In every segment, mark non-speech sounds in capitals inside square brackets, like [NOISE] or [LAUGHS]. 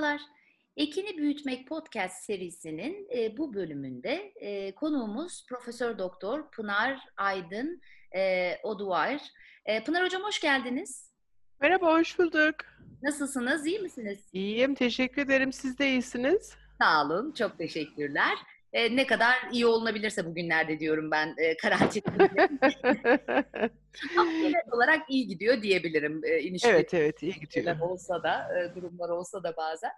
Merhabalar. Ekini Büyütmek Podcast serisinin e, bu bölümünde e, konuğumuz Profesör Doktor Pınar Aydın e, Oduvar. E, Pınar Hocam hoş geldiniz. Merhaba, hoş bulduk. Nasılsınız, iyi misiniz? İyiyim, teşekkür ederim. Siz de iyisiniz. Sağ olun, çok teşekkürler. E, ne kadar iyi olunabilirse bugünlerde diyorum ben e, karantinada. [LAUGHS] Genel olarak iyi gidiyor diyebilirim. E, evet, evet, iyi gidiyor. olsa da, e, durumlar olsa da bazen.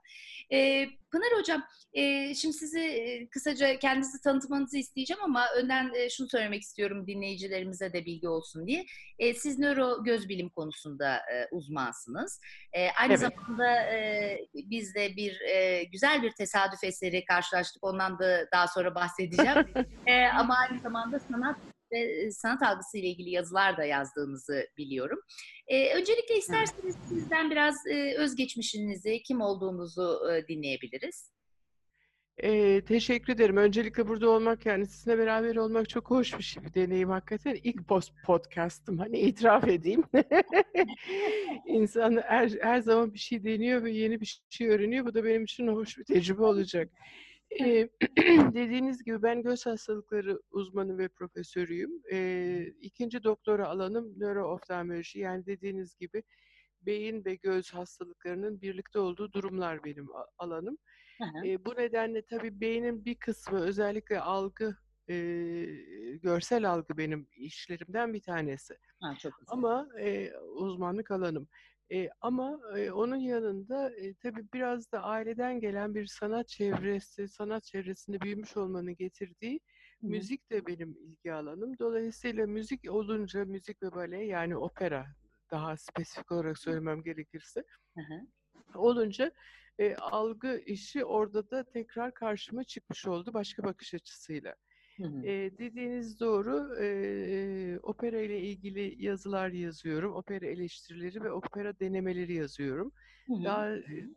E, Pınar Hocam, e, şimdi sizi e, kısaca kendinizi tanıtmanızı isteyeceğim ama önden e, şunu söylemek istiyorum dinleyicilerimize de bilgi olsun diye. E, siz nöro göz bilim konusunda e, uzmansınız. E, aynı Evet. zamanda e, biz de bir e, güzel bir tesadüf eseri karşılaştık. Ondan da daha sonra bahsedeceğim. [LAUGHS] E, ama aynı zamanda sanat ve e, sanat algısı ile ilgili yazılar da yazdığınızı biliyorum. E, öncelikle isterseniz sizden biraz e, özgeçmişinizi, kim olduğunuzu e, dinleyebiliriz. Ee, teşekkür ederim. Öncelikle burada olmak yani sizinle beraber olmak çok hoş bir şey, bir deneyim hakikaten. İlk post podcast'ım hani itiraf edeyim. [LAUGHS] İnsan her, her zaman bir şey deniyor ve yeni bir şey öğreniyor. Bu da benim için hoş bir tecrübe olacak. Ee, [CLEARS THROAT] dediğiniz gibi ben göz hastalıkları uzmanı ve profesörüyüm. Ee, ikinci doktora alanım nörooftalmoloji yani dediğiniz gibi beyin ve göz hastalıklarının birlikte olduğu durumlar benim alanım. Hı hı. E, bu nedenle tabii beynin bir kısmı özellikle algı, e, görsel algı benim işlerimden bir tanesi. Ha, çok güzel. Ama e, uzmanlık alanım. E, ama e, onun yanında e, tabii biraz da aileden gelen bir sanat çevresi, sanat çevresinde büyümüş olmanın getirdiği Hı müzik de benim ilgi alanım. Dolayısıyla müzik olunca müzik ve bale yani opera daha spesifik olarak söylemem gerekirse Hı hı. olunca e, algı işi orada da tekrar karşıma çıkmış oldu başka bakış açısıyla. Hı hı. E, dediğiniz doğru. e, e, opera ile ilgili yazılar yazıyorum. Opera eleştirileri ve opera denemeleri yazıyorum. Hı hı. Daha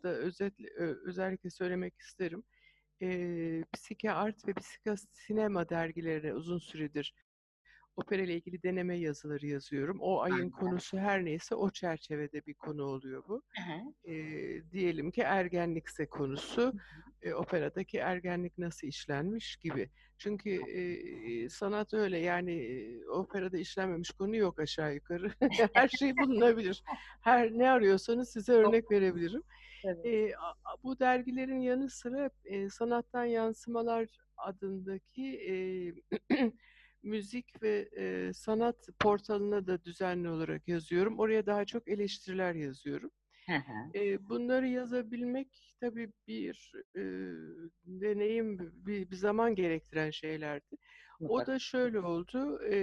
da özetle, özellikle söylemek isterim. E, Psike Art ve Psika Sinema dergilerine uzun süredir opera ile ilgili deneme yazıları yazıyorum. O ayın Aynen. konusu her neyse o çerçevede bir konu oluyor bu Hı hı. e, diyelim ki ergenlikse konusu, e, operadaki ergenlik nasıl işlenmiş gibi. Çünkü e, sanat öyle yani operada işlenmemiş konu yok aşağı yukarı. [LAUGHS] [LAUGHS] Her şey bulunabilir. Her ne arıyorsanız size örnek verebilirim. Evet. E, bu dergilerin yanı sıra e, Sanattan Yansımalar adındaki e, [CLEARS THROAT] müzik ve e, sanat portalına da düzenli olarak yazıyorum. Oraya daha çok eleştiriler yazıyorum. E, bunları yazabilmek tabii bir e, deneyim, bir, bir zaman gerektiren şeylerdi. O da şöyle oldu. e,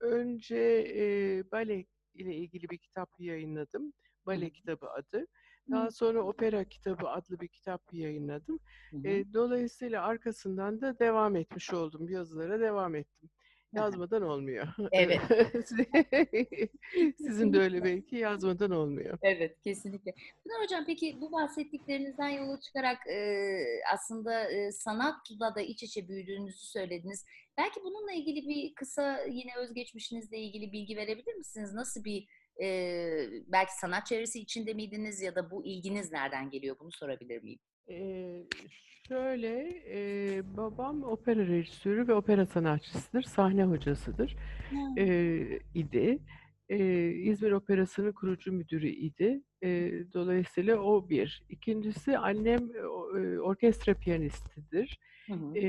önce e, bale ile ilgili bir kitap yayınladım. Bale kitabı adı. Daha sonra opera kitabı adlı bir kitap yayınladım. E, dolayısıyla arkasından da devam etmiş oldum. Yazılara devam ettim. Yazmadan olmuyor. [LAUGHS] Evet. [LAUGHS] Sizin de öyle belki yazmadan olmuyor. Evet, kesinlikle. Pınar Hocam peki bu bahsettiklerinizden yola çıkarak e, aslında e, sanatla da iç içe büyüdüğünüzü söylediniz. Belki bununla ilgili bir kısa yine özgeçmişinizle ilgili bilgi verebilir misiniz? Nasıl bir e, belki sanat çevresi içinde miydiniz ya da bu ilginiz nereden geliyor? Bunu sorabilir miyim? Ee, şöyle, e, babam opera rejisörü ve opera sanatçısıdır, sahne hocasıdır e, idi. E, İzmir Operası'nın kurucu müdürü idi. E, dolayısıyla o bir. İkincisi annem e, orkestra piyanistidir. Hı hı. E,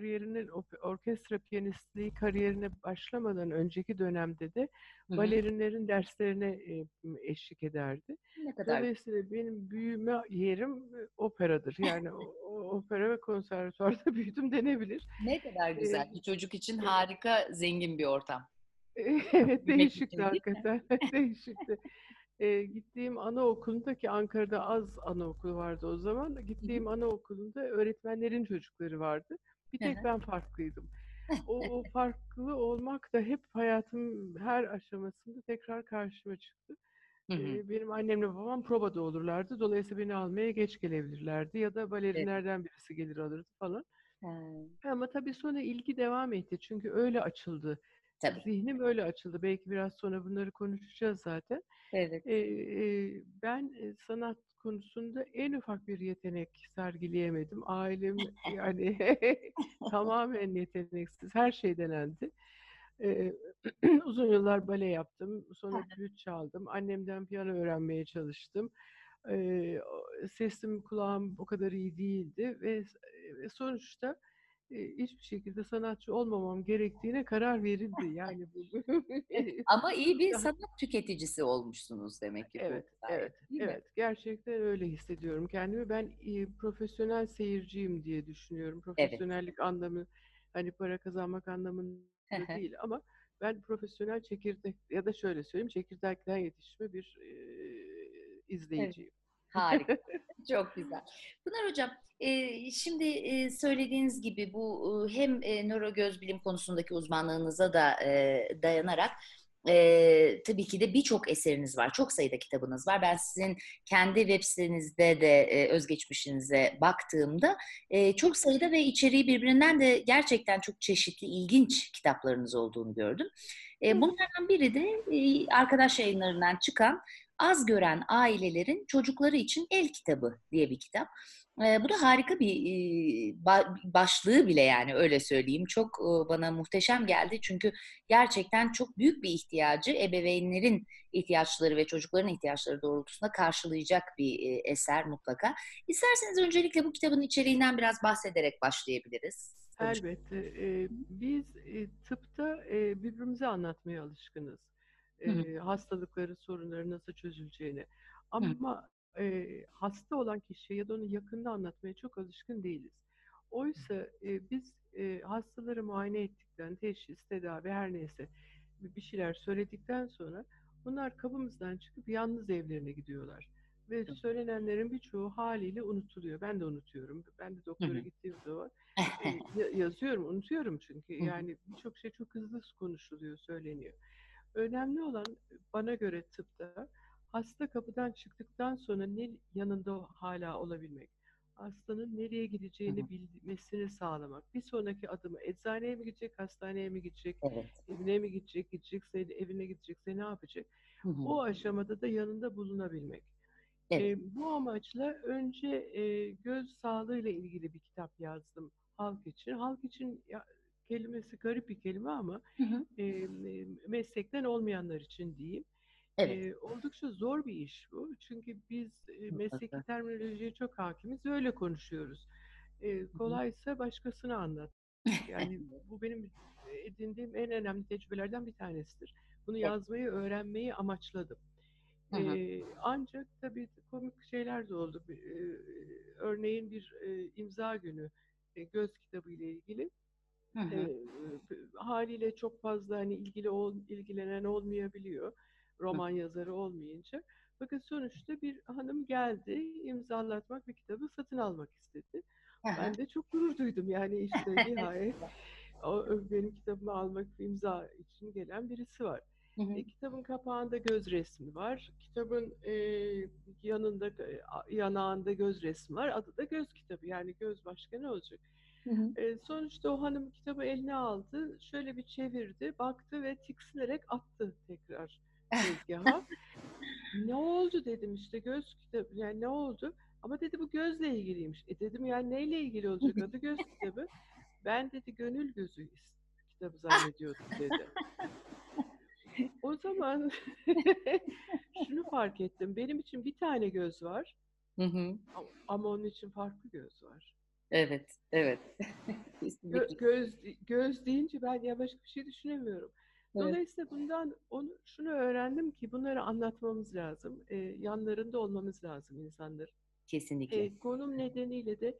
kariyerinin orkestra piyanistliği kariyerine başlamadan önceki dönemde de Hı hı. balerinlerin derslerine e, eşlik ederdi. Ne kadar Dolayısıyla benim büyüme yerim e, operadır. Yani opera ve konservatuvarda [LAUGHS] büyüdüm denebilir. ne kadar güzel. Ee, Bir çocuk için harika, zengin bir ortam. [LAUGHS] [LAUGHS] Evet değişikti hakikaten. Değişikti. Ee, gittiğim anaokulunda ki Ankara'da az anaokulu vardı o zaman. Gittiğim anaokulunda öğretmenlerin çocukları vardı. Bir tek hı. ben farklıydım. O, [LAUGHS] o farklı olmak da hep hayatım her aşamasında tekrar karşıma çıktı. Hı hı. Benim annemle babam provada olurlardı. Dolayısıyla beni almaya geç gelebilirlerdi. Ya da balerinlerden birisi gelir alırdı falan. Ha. Ama tabii sonra ilgi devam etti. Çünkü öyle açıldı Tabii. Zihnim öyle açıldı. Belki biraz sonra bunları konuşacağız zaten. Evet. Ee, e, ben e, sanat konusunda en ufak bir yetenek sergileyemedim. Ailem [LAUGHS] yani [LAUGHS] tamamen yeteneksiz. Her şey denendi. Ee, [CLEARS THROAT] uzun yıllar bale yaptım. Sonra flüt çaldım. Annemden piyano öğrenmeye çalıştım. Ee, sesim kulağım o kadar iyi değildi ve, ve sonuçta hiçbir şekilde sanatçı olmamam gerektiğine karar verildi. [LAUGHS] Yani bu. [LAUGHS] Ama iyi bir sanat tüketicisi olmuşsunuz demek ki. Evet, evet, evet. Gerçekten öyle hissediyorum kendimi. Ben e, profesyonel seyirciyim diye düşünüyorum. Profesyonellik evet. anlamı hani para kazanmak anlamında değil ama ben profesyonel çekirdek ya da şöyle söyleyeyim çekirdekten yetişme bir e, izleyiciyim. Evet. Harika. [LAUGHS] Çok güzel. Pınar Hocam, e, şimdi e, söylediğiniz gibi bu e, hem e, nöro göz bilim konusundaki uzmanlığınıza da e, dayanarak e, tabii ki de birçok eseriniz var. Çok sayıda kitabınız var. Ben sizin kendi web sitenizde de e, özgeçmişinize baktığımda e, çok sayıda ve içeriği birbirinden de gerçekten çok çeşitli, ilginç kitaplarınız olduğunu gördüm. E, bunlardan biri de e, arkadaş yayınlarından çıkan Az Gören Ailelerin Çocukları için El Kitabı diye bir kitap. E, bu da harika bir e, ba, başlığı bile yani öyle söyleyeyim. Çok e, bana muhteşem geldi çünkü gerçekten çok büyük bir ihtiyacı ebeveynlerin ihtiyaçları ve çocukların ihtiyaçları doğrultusunda karşılayacak bir e, eser mutlaka. İsterseniz öncelikle bu kitabın içeriğinden biraz bahsederek başlayabiliriz. Elbette. E, biz e, tıpta e, birbirimize anlatmaya alışkınız e, hastalıkları, sorunları nasıl çözüleceğini. Ama e, hasta olan kişiye ya da onu yakında anlatmaya çok alışkın değiliz. Oysa e, biz e, hastaları muayene ettikten, teşhis, tedavi her neyse bir şeyler söyledikten sonra bunlar kabımızdan çıkıp yalnız evlerine gidiyorlar. Ve söylenenlerin birçoğu haliyle unutuluyor. Ben de unutuyorum. Ben de doktora gittiğim zaman e, [LAUGHS] yazıyorum, unutuyorum çünkü. Yani birçok şey çok hızlı konuşuluyor, söyleniyor. Önemli olan bana göre tıpta hasta kapıdan çıktıktan sonra ne yanında hala olabilmek. Hastanın nereye gideceğini bilmesini sağlamak. Bir sonraki adımı eczaneye mi gidecek, hastaneye mi gidecek, evet. evine mi gidecek, gidecekse evine gidecekse ne yapacak? Hı hı. O aşamada da yanında bulunabilmek. Evet. E, bu amaçla önce e, göz sağlığıyla ilgili bir kitap yazdım halk için. Halk için ya, kelimesi garip bir kelime ama hı hı. E, meslekten olmayanlar için diyeyim. Evet. E, oldukça zor bir iş bu. Çünkü biz e, mesleki terminolojiye çok hakimiz öyle konuşuyoruz. E, kolaysa başkasına anlat. Yani [LAUGHS] bu benim edindiğim en önemli tecrübelerden bir tanesidir. Bunu yazmayı, öğrenmeyi amaçladım. Ee, ancak tabii komik şeyler de oldu. Ee, örneğin bir e, imza günü e, göz kitabı ile ilgili. Hı hı. E, haliyle çok fazla hani ilgili ol, ilgilenen olmayabiliyor roman hı. yazarı olmayınca. Fakat sonuçta bir hanım geldi imzalatmak bir kitabı satın almak istedi. Hı hı. Ben de çok gurur duydum yani işte [LAUGHS] nihayet o, benim kitabımı almak imza için gelen birisi var. Hı hı. E, kitabın kapağında göz resmi var. Kitabın e, yanında yanağında göz resmi var. Adı da göz kitabı. Yani göz başka ne olacak? Hı hı. E, sonuçta o hanım kitabı eline aldı, şöyle bir çevirdi, baktı ve tiksinerek attı tekrar tezgaha. [LAUGHS] ne oldu dedim işte göz kitabı, yani ne oldu? Ama dedi bu gözle ilgiliymiş. E dedim yani neyle ilgili olacak adı göz kitabı. Ben dedi gönül gözü kitabı zannediyordum dedi. o zaman [LAUGHS] şunu fark ettim. Benim için bir tane göz var. Hı hı. Ama onun için farklı göz var. Evet, evet. [LAUGHS] Gö- göz göz deyince ben ya başka bir şey düşünemiyorum. Dolayısıyla evet. bundan onu şunu öğrendim ki bunları anlatmamız lazım. Ee, yanlarında olmamız lazım insanların. Kesinlikle. Ee, konum nedeniyle de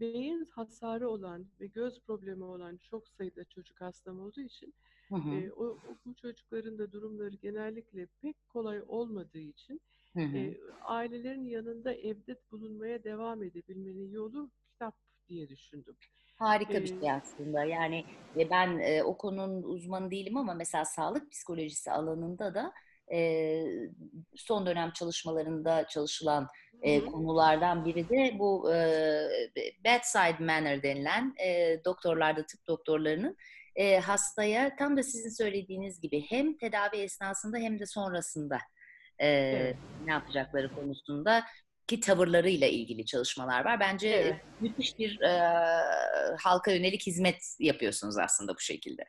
beyin hasarı olan ve göz problemi olan çok sayıda çocuk hastam olduğu için hı hı. E, o, bu çocukların da durumları genellikle pek kolay olmadığı için hı hı. E, ailelerin yanında evde bulunmaya devam edebilmenin yolu kitap diye düşündüm. Harika bir şey aslında. Yani ben e, o konunun uzmanı değilim ama mesela sağlık psikolojisi alanında da e, son dönem çalışmalarında çalışılan e, konulardan biri de bu e, bedside manner denilen e, doktorlarda tıp doktorlarının e, hastaya tam da sizin söylediğiniz gibi hem tedavi esnasında hem de sonrasında e, Evet. ne yapacakları konusunda ki tavırlarıyla ilgili çalışmalar var. Bence Evet. müthiş bir e, halka yönelik hizmet yapıyorsunuz aslında bu şekilde.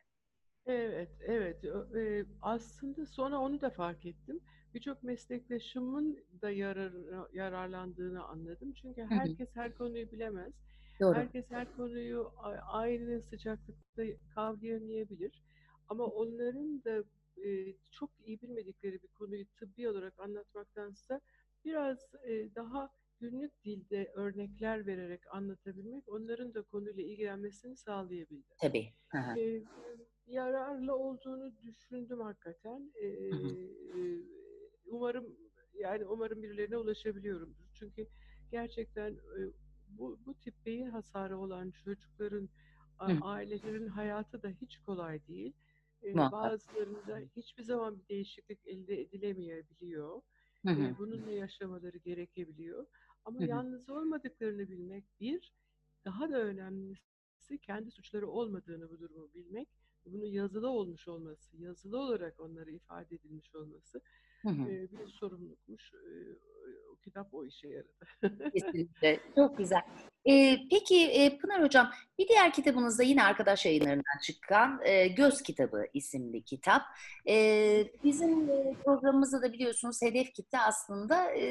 Evet, evet. E, Aslında sonra onu da fark ettim. Birçok meslektaşımın da yarar, yararlandığını anladım. Çünkü herkes her konuyu bilemez. Doğru. Herkes her konuyu aynı sıcaklıkta kavrayamayabilir. Ama onların da e, çok iyi bilmedikleri bir konuyu tıbbi olarak anlatmaktansa biraz e, daha günlük dilde örnekler vererek anlatabilmek onların da konuyla ilgilenmesini sağlayabildi. Tabii. Hı hı. Ee, yararlı olduğunu düşündüm hakikaten. Hı hı. e, umarım yani umarım birilerine ulaşabiliyorumdur. Çünkü gerçekten e, bu, bu tip beyin hasarı olan çocukların Hı. ailelerin hayatı da hiç kolay değil. Ee, Muhakkak. bazılarında hiçbir zaman bir değişiklik elde edilemeyebiliyor. Hı hı. Bununla yaşamaları gerekebiliyor. Ama Hı hı. yalnız olmadıklarını bilmek bir, daha da önemlisi kendi suçları olmadığını bu durumu bilmek, bunun yazılı olmuş olması, yazılı olarak onlara ifade edilmiş olması Hı hı. e, bir sorumlulukmuş. E, o kitap o işe yaradı. [LAUGHS] Kesinlikle. Çok güzel. Ee, peki e, Pınar Hocam, bir diğer kitabınızda yine arkadaş yayınlarından çıkan e, Göz Kitabı isimli kitap. E, bizim e, programımızda da biliyorsunuz hedef kitle aslında e,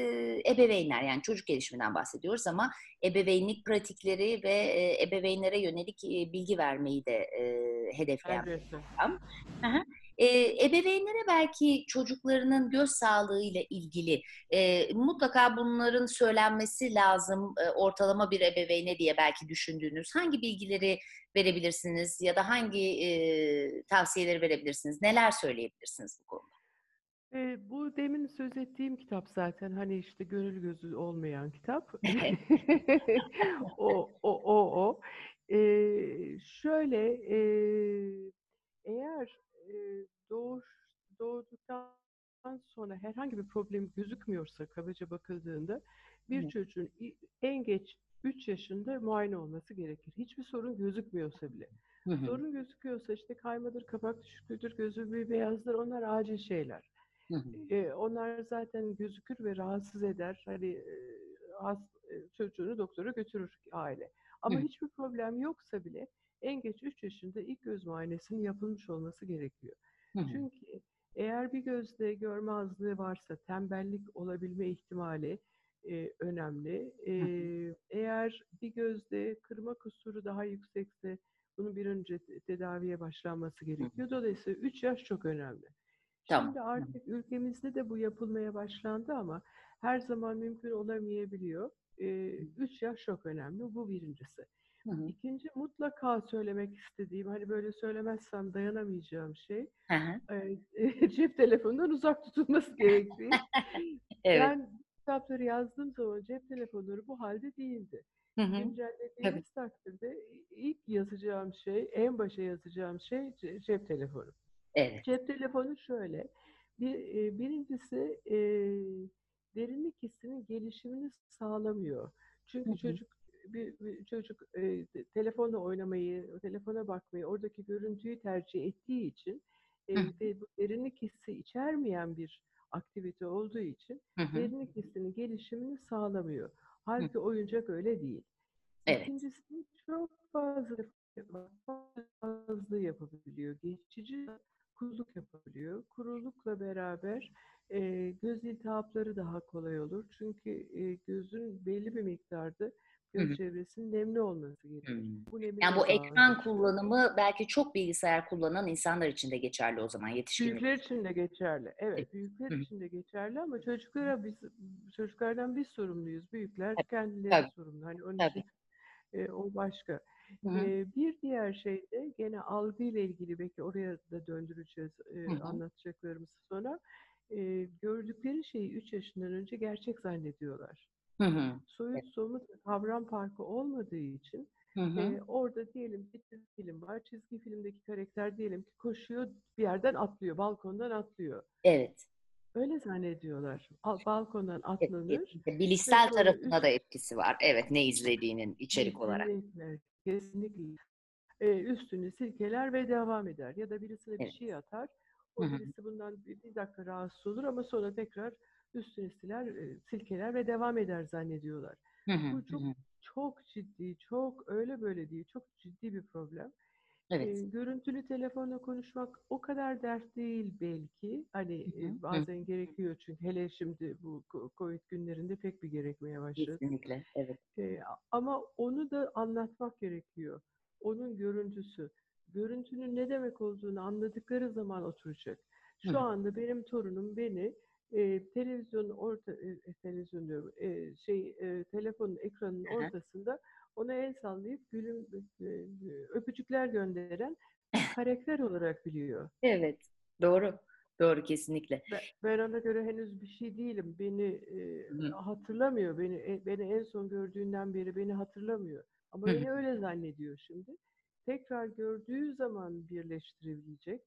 ebeveynler yani çocuk gelişiminden bahsediyoruz ama ebeveynlik pratikleri ve e, ebeveynlere yönelik e, bilgi vermeyi de e, hedefleyen Elbette. E, ebeveynlere belki çocuklarının göz sağlığıyla ilgili e, mutlaka bunların söylenmesi lazım e, ortalama bir ebeveyne diye belki düşündüğünüz hangi bilgileri verebilirsiniz ya da hangi e, tavsiyeleri verebilirsiniz? Neler söyleyebilirsiniz bu konuda? E, bu demin söz ettiğim kitap zaten hani işte gönül gözü olmayan kitap. [LAUGHS] [LAUGHS] o o o o. E, şöyle e, sonra herhangi bir problem gözükmüyorsa kabaca bakıldığında bir Hı. çocuğun en geç 3 yaşında muayene olması gerekir. Hiçbir sorun gözükmüyorsa bile. Hı hı, Sorun gözüküyorsa işte kaymadır, kapak düşüklüğüdür, gözü beyazdır onlar acil şeyler. hı hı, E, onlar zaten gözükür ve rahatsız eder. Hani e, has- e, çocuğunu doktora götürür aile. Ama Hı. hiçbir problem yoksa bile en geç 3 yaşında ilk göz muayenesinin yapılmış olması gerekiyor. hı hı, Çünkü eğer bir gözde görme azlığı varsa tembellik olabilme ihtimali e, önemli. E, eğer bir gözde kırma kusuru daha yüksekse bunun bir önce te- tedaviye başlanması gerekiyor. Dolayısıyla 3 yaş çok önemli. Tamam. Şimdi artık ülkemizde de bu yapılmaya başlandı ama her zaman mümkün olamayabiliyor. 3 yaş çok önemli. Bu birincisi. Hı hı, İkinci mutlaka söylemek istediğim, hani böyle söylemezsem dayanamayacağım şey, hı hı. e, [LAUGHS] cep telefonundan uzak tutulması [LAUGHS] gerektiği. Evet. Ben kitapları yazdığım zaman cep telefonları bu halde değildi. Hı hı, Güncellediğimiz takdirde ilk yazacağım şey, en başa yazacağım şey ce- cep telefonu. Evet. Cep telefonu şöyle. Bir, e, birincisi e, derinlik hissinin gelişimini sağlamıyor. Çünkü Hı hı. çocuk bir, bir çocuk e, te- telefonla oynamayı, telefona bakmayı, oradaki görüntüyü tercih ettiği için e, ve bu derinlik hissi içermeyen bir aktivite olduğu için Hı hı, derinlik hissinin gelişimini sağlamıyor. Halbuki oyuncak öyle değil. Evet. İkincisi çok fazla fazla yapabiliyor. Geçici kuruluk yapabiliyor. Kurulukla beraber e, göz iltihapları daha kolay olur. Çünkü e, gözün belli bir miktarda göz hı. çevresinin nemli olması gerekir. Hmm. Bu Yani bu ekran azalması. kullanımı belki çok bilgisayar kullanan insanlar için de geçerli o zaman yetişkinler. Büyükler için de geçerli. Evet, büyükler Hı hı. için de geçerli ama çocuklara biz çocuklardan biz sorumluyuz. Büyükler Tabii, kendileri tabii, sorumlu. Hani onun tabii. için e, o başka. Ee, bir diğer şey de gene algıyla ilgili belki oraya da döndüreceğiz e, anlatacaklarımızı sonra. Ee, gördükleri şeyi 3 yaşından önce gerçek zannediyorlar. Hı hı, Soyut somut kavram farkı olmadığı için hı hı. e, orada diyelim bir çizgi film var. Çizgi filmdeki karakter diyelim ki koşuyor bir yerden atlıyor, balkondan atlıyor. Evet. Öyle zannediyorlar. Al- balkondan Evet, atlanır. kesinlikle. Bilişsel tarafına üç- da etkisi var. Evet, ne izlediğinin içerik olarak. Kesinlikle, kesinlikle. e, üstünü silkeler ve devam eder. Ya da birisine bir Evet. şey atar. O Hı hı. birisi bundan bir, bir dakika rahatsız olur ama sonra tekrar üstünü siler, e, silkeler ve devam eder zannediyorlar. Hı hı, Bu çok hı. çok ciddi, çok öyle böyle değil, çok ciddi bir problem. Evet. E, görüntülü telefonla konuşmak o kadar dert değil belki. Hani Hı hı, e, hı. bazen gerekiyor çünkü hele şimdi bu Covid günlerinde pek bir gerekmeye başladı. Kesinlikle. Evet. E, ama onu da anlatmak gerekiyor. Onun görüntüsü. Görüntünün ne demek olduğunu anladıkları zaman oturacak. Şu hı. anda benim torunum beni e, televizyon orta e, televizyon diyorum, e, şey e, telefonun ekranının Hı hı. ortasında ona el sallayıp gülüm e, öpücükler gönderen karakter olarak biliyor. Evet. Doğru. Doğru kesinlikle. Ben, ben ona göre henüz bir şey değilim. Beni e, Hı hatırlamıyor. Beni e, beni en son gördüğünden beri beni hatırlamıyor. Ama hı. beni öyle zannediyor şimdi. Tekrar gördüğü zaman birleştirebilecek.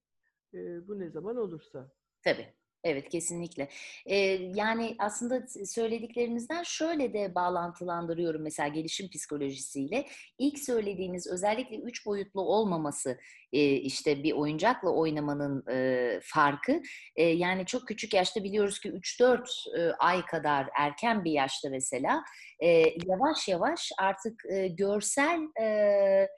E, bu ne zaman olursa. Tabii. Evet kesinlikle. Eee, yani aslında s- söylediklerinizden şöyle de bağlantılandırıyorum mesela gelişim psikolojisiyle. İlk söylediğiniz özellikle üç boyutlu olmaması eee, işte bir oyuncakla oynamanın eee, farkı. Eee, yani çok küçük yaşta biliyoruz ki 3-4 eee, ay kadar erken bir yaşta mesela eee, yavaş yavaş artık eee, görsel eee,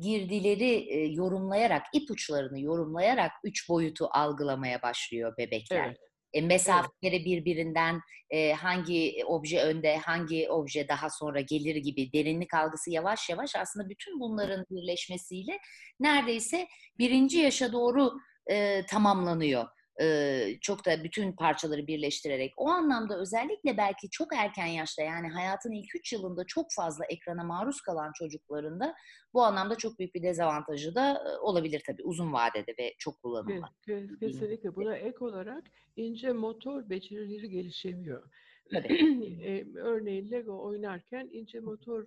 girdileri e, yorumlayarak, ipuçlarını yorumlayarak üç boyutu algılamaya başlıyor bebekler. Evet. E, mesafeleri birbirinden e, hangi obje önde, hangi obje daha sonra gelir gibi derinlik algısı yavaş yavaş aslında bütün bunların birleşmesiyle neredeyse birinci yaşa doğru e, tamamlanıyor. E, çok da bütün parçaları birleştirerek. O anlamda özellikle belki çok erken yaşta yani hayatın ilk üç yılında çok fazla ekrana maruz kalan çocuklarında bu anlamda çok büyük bir dezavantajı da olabilir tabii uzun vadede ve çok kullanımla. ke- Kesinlikle. Buna ek olarak ince motor becerileri gelişemiyor. Tabii. [CLEARS THROAT] Örneğin Lego oynarken ince motor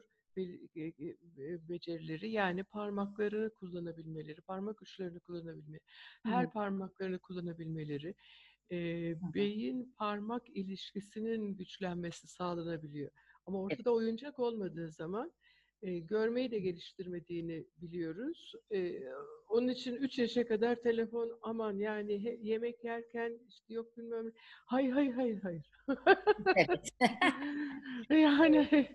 becerileri yani parmaklarını kullanabilmeleri, parmak uçlarını kullanabilmeleri, her hı. parmaklarını kullanabilmeleri, e, beyin parmak ilişkisinin güçlenmesi sağlanabiliyor. Ama Evet. ortada oyuncak olmadığı zaman e, görmeyi de geliştirmediğini biliyoruz. E, onun için 3 yaşa kadar telefon aman yani he- yemek yerken işte yok bilmem ne. Hayır hayır hayır. Evet. [LAUGHS] yani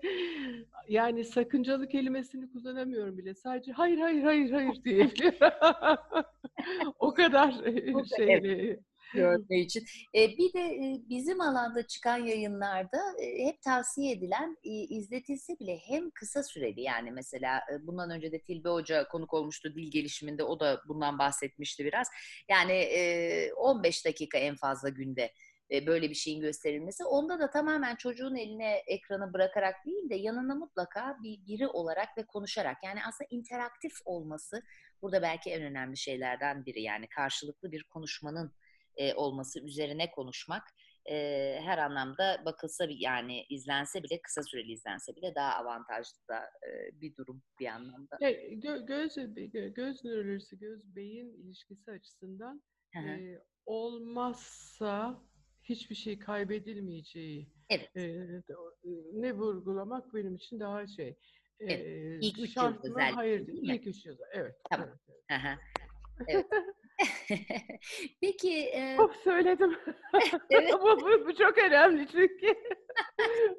yani sakıncalı kelimesini kullanamıyorum bile. Sadece hayır hayır hayır hayır diyebiliyorum. [LAUGHS] o kadar e, O [LAUGHS] da- şey. evet. Görme için. E, bir de e, bizim alanda çıkan yayınlarda e, hep tavsiye edilen e, izletilse bile hem kısa süreli yani mesela e, bundan önce de Tilbe Hoca konuk olmuştu dil gelişiminde o da bundan bahsetmişti biraz. Yani e, 15 dakika en fazla günde böyle bir şeyin gösterilmesi. Onda da tamamen çocuğun eline ekranı bırakarak değil de yanına mutlaka bir biri olarak ve konuşarak yani aslında interaktif olması burada belki en önemli şeylerden biri yani karşılıklı bir konuşmanın e, olması, üzerine konuşmak e, her anlamda bakılsa yani izlense bile kısa süreli izlense bile daha avantajlı da e, bir durum bir anlamda. Ya, gö- göz gö- göz nörolojisi, göz beyin ilişkisi açısından Hı hı. e, olmazsa hiçbir şey kaybedilmeyeceği Evet. e, ne vurgulamak benim için daha şey. Evet, E, ilk üç yıl özellikle, Hayır değil değil. mi? İlk üç yılda. Evet. Tamam. evet, evet. [LAUGHS] [LAUGHS] Peki e, Oh söyledim. [LAUGHS] [LAUGHS] Evet. bu, bu, bu çok önemli çünkü.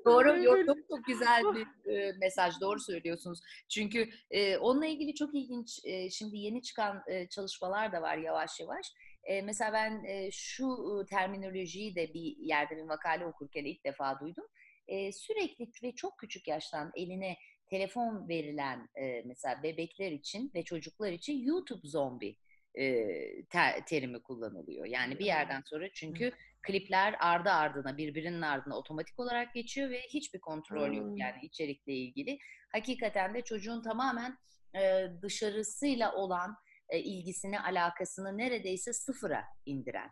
Doğru, yok, çok çok güzel bir e, mesaj, doğru söylüyorsunuz. Çünkü e, onunla ilgili çok ilginç, e, şimdi yeni çıkan e, çalışmalar da var yavaş yavaş. E, mesela ben e, şu terminolojiyi de bir yerde bir makale okurken ilk defa duydum. E, sürekli ve çok küçük yaştan eline telefon verilen e, mesela bebekler için ve çocuklar için YouTube zombi e, ter- terimi kullanılıyor. Yani bir yerden sonra çünkü klipler ardı ardına birbirinin ardına otomatik olarak geçiyor ve hiçbir kontrol yok yani içerikle ilgili. Hakikaten de çocuğun tamamen e, dışarısıyla olan e, ilgisini, alakasını neredeyse sıfıra indiren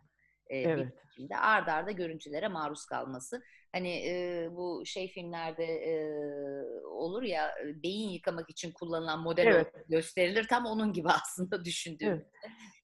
e, bir Evet. biçimde ard arda görüntülere maruz kalması. Hani e, bu şey filmlerde e, olur ya beyin yıkamak için kullanılan model Evet. gösterilir. Tam onun gibi [LAUGHS] aslında düşündüğümüzde.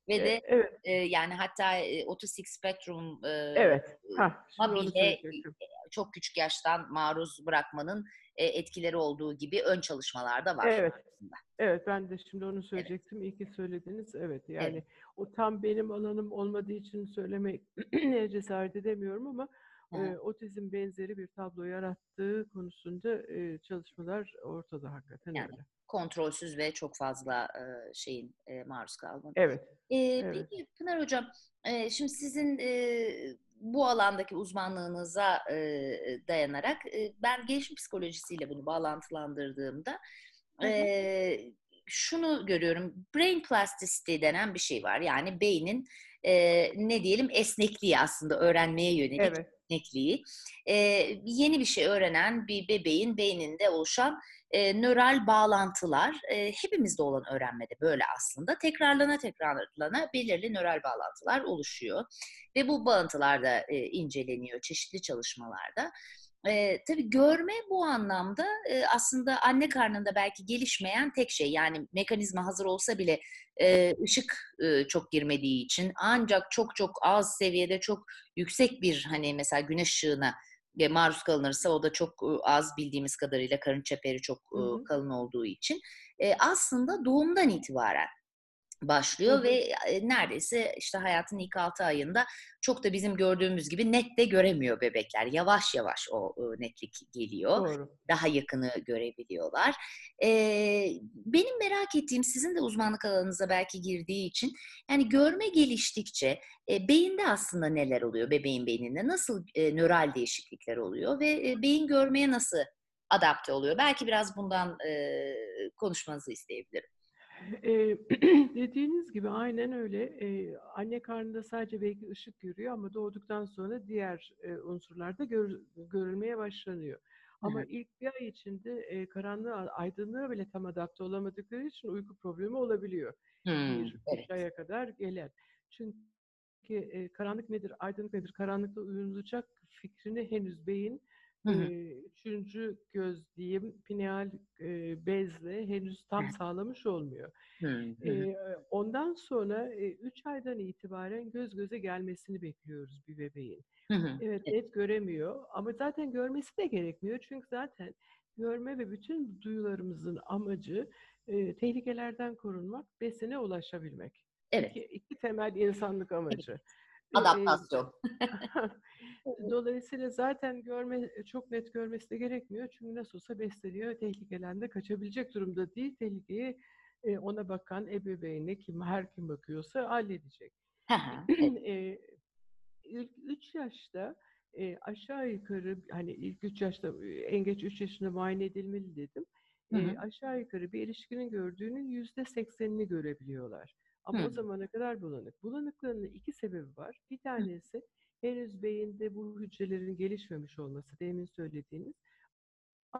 Ve E, de evet. e, yani hatta e, Autistic Spectrum e, Evet. Ha, şimdi onu Mabile söyleyecektim. çok küçük yaştan maruz bırakmanın e, etkileri olduğu gibi ön çalışmalarda var. Evet. aslında. Evet ben de şimdi onu söyleyecektim. İyi ki söylediniz. Evet yani Evet. o tam benim alanım olmadığı için söylemeye [CLEARS THROAT] cesaret edemiyorum ama. E, otizm benzeri bir tablo yarattığı konusunda e, çalışmalar ortada hakikaten Yani. öyle. Kontrolsüz ve çok fazla e, şeyin e, maruz kalmanın. Evet. Ee, Evet. Peki Pınar Hocam, e, şimdi sizin e, bu alandaki uzmanlığınıza e, dayanarak e, ben gelişim psikolojisiyle bunu bağlantılandırdığımda Hı hı. e, şunu görüyorum. Brain plasticity denen bir şey var. Yani beynin e, ne diyelim esnekliği aslında öğrenmeye yönelik Evet. Esnekliği. E, yeni bir şey öğrenen bir bebeğin beyninde oluşan e, nöral bağlantılar e, hepimizde olan öğrenmede böyle aslında tekrarlana tekrarlana belirli nöral bağlantılar oluşuyor ve bu bağıntılar da e, inceleniyor çeşitli çalışmalarda. E, tabii görme bu anlamda e, aslında anne karnında belki gelişmeyen tek şey. Yani mekanizma hazır olsa bile e, ışık e, çok girmediği için ancak çok çok az seviyede çok yüksek bir hani mesela güneş ışığına e, maruz kalınırsa o da çok e, az bildiğimiz kadarıyla karın çeperi çok e, kalın olduğu için e, aslında doğumdan itibaren başlıyor hı. ve e, neredeyse işte hayatın ilk 6 ayında çok da bizim gördüğümüz gibi net de göremiyor bebekler. Yavaş yavaş o netlik geliyor. Doğru. Daha yakını görebiliyorlar. Benim merak ettiğim sizin de uzmanlık alanınıza belki girdiği için yani görme geliştikçe e, beyinde aslında neler oluyor bebeğin beyninde? Nasıl e, nöral değişiklikler oluyor ve e, beyin görmeye nasıl adapte oluyor? Belki biraz bundan e, konuşmanızı isteyebilirim. Eee, [CLEARS THROAT] dediğiniz gibi aynen öyle. Eee, anne karnında sadece belki ışık görüyor ama doğduktan sonra diğer e, unsurlar da gör- görülmeye başlanıyor. Hı Ama hı. ilk bir ay içinde e, karanlığa, aydınlığa bile tam adapte olamadıkları için uyku problemi olabiliyor. Hmm, Bir, evet. aya kadar gelen. Çünkü e, karanlık nedir, aydınlık nedir, karanlıkla uyumlanacak fikrini henüz beyin Hı hı. e, üçüncü göz diyeyim pineal e, bezle henüz tam sağlamış olmuyor. Hı hı. Eee, ondan sonra 3 aydan itibaren göz göze gelmesini bekliyoruz bir bebeğin. Hı hı. Evet, Evet. net göremiyor ama zaten görmesi de gerekmiyor. Çünkü zaten görme ve bütün duyularımızın amacı e, tehlikelerden korunmak, besine ulaşabilmek. Evet. İki, iki temel insanlık amacı. E, e, Adaptasyon. [LAUGHS] Dolayısıyla zaten görme çok net görmesi de gerekmiyor. Çünkü nasıl olsa besleniyor, tehlikeden de kaçabilecek durumda değil. Tehlikeyi e, ona bakan ebeveyne kim her kim bakıyorsa halledecek. [CLEARS THROAT] E, ilk 3 yaşta e, aşağı yukarı hani ilk 3 yaşta e, en geç 3 yaşında muayene edilmeli dedim. Hı E, aşağı yukarı bir ilişkinin gördüğünün yüzde seksenini görebiliyorlar. Ama o Hı. zamana kadar bulanık. Bulanıklığının iki sebebi var. Bir tanesi henüz beyinde bu hücrelerin gelişmemiş olması, demin söylediğiniz.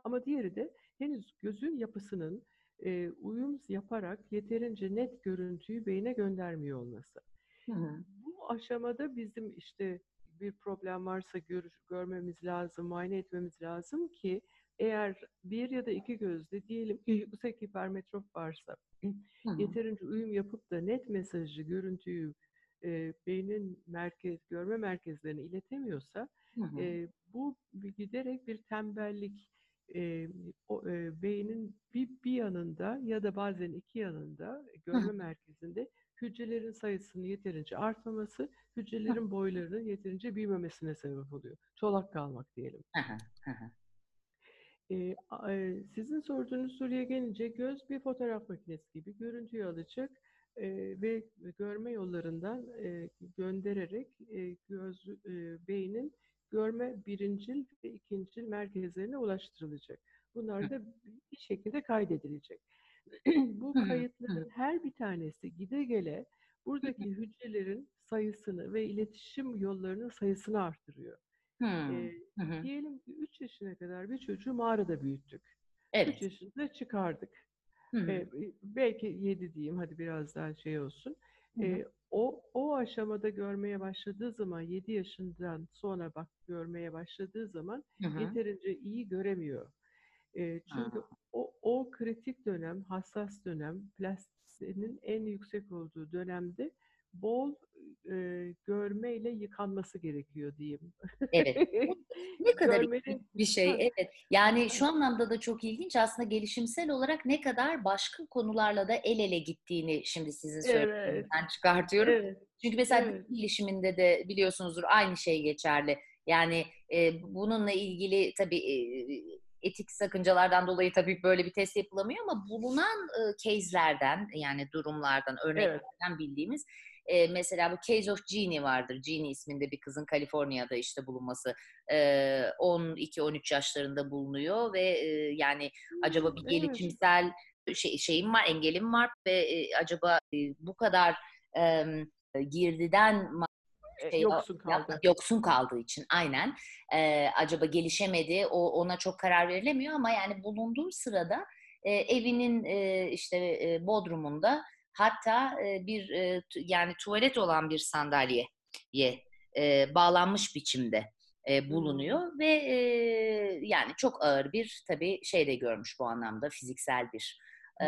Ama diğeri de henüz gözün yapısının e, uyum yaparak yeterince net görüntüyü beyne göndermiyor olması. Hı hı. Bu aşamada bizim işte bir problem varsa gör, görmemiz lazım, muayene etmemiz lazım ki eğer bir ya da iki gözde diyelim ki [LAUGHS] yüksek hipermetrop varsa Hı hı. yeterince uyum yapıp da net mesajı, görüntüyü e, beynin merkez, görme merkezlerine iletemiyorsa e, bu giderek bir tembellik e, o, e, beynin bir, bir yanında ya da bazen iki yanında Hı görme hı. merkezinde hücrelerin sayısının yeterince artmaması, hücrelerin boylarının yeterince büyümemesine sebep oluyor. Çolak kalmak diyelim. Hı. Hı hı. Ee, sizin sorduğunuz soruya gelince göz bir fotoğraf makinesi gibi görüntüyü alacak e, ve görme yollarından e, göndererek e, göz e, beynin görme birincil ve ikincil merkezlerine ulaştırılacak. Bunlar da bir şekilde kaydedilecek. [CLEARS THROAT] Bu kayıtların her bir tanesi gide gele buradaki hücrelerin sayısını ve iletişim yollarının sayısını artırıyor. Hı hı. diyelim ki 3 yaşına kadar bir çocuğu mağarada büyüttük. 3 Evet. yaşında çıkardık. Hı hı. Ee, belki 7 diyeyim hadi biraz daha şey olsun. Hı hı. Ee, o o aşamada görmeye başladığı zaman 7 yaşından sonra bak görmeye başladığı zaman Hı hı. yeterince iyi göremiyor. Ee, çünkü Ha. o, o kritik dönem, hassas dönem, plastinin en yüksek olduğu dönemde bol e, görmeyle yıkanması gerekiyor diyeyim. Evet. [LAUGHS] Ne kadar ilginç bir şey. Evet. Yani şu anlamda da çok ilginç. Aslında gelişimsel olarak ne kadar başka konularla da el ele gittiğini şimdi sizin söylediğinizden çıkartıyorum. Evet. Çünkü mesela Evet. gelişiminde de biliyorsunuzdur aynı şey geçerli. Yani e, bununla ilgili tabii e, etik sakıncalardan dolayı tabii böyle bir test yapılamıyor ama bulunan e, case'lerden yani durumlardan, örneklerden bildiğimiz e, mesela bu Case of Jeannie vardır. Jeannie isminde bir kızın Kaliforniya'da işte bulunması. E, 12-13 yaşlarında bulunuyor ve e, yani acaba bir gelişimsel şey, şeyim var, engelim var ve e, acaba e, bu kadar e, girdiden şey, yoksun kaldı. yoksun kaldığı için aynen e, acaba gelişemedi o ona çok karar verilemiyor ama yani bulunduğu sırada e, evinin e, işte e, bodrumunda hatta e, bir e, yani tuvalet olan bir sandalyeye e, bağlanmış biçimde e, bulunuyor ve e, yani çok ağır bir tabii şey de görmüş bu anlamda fiziksel bir e,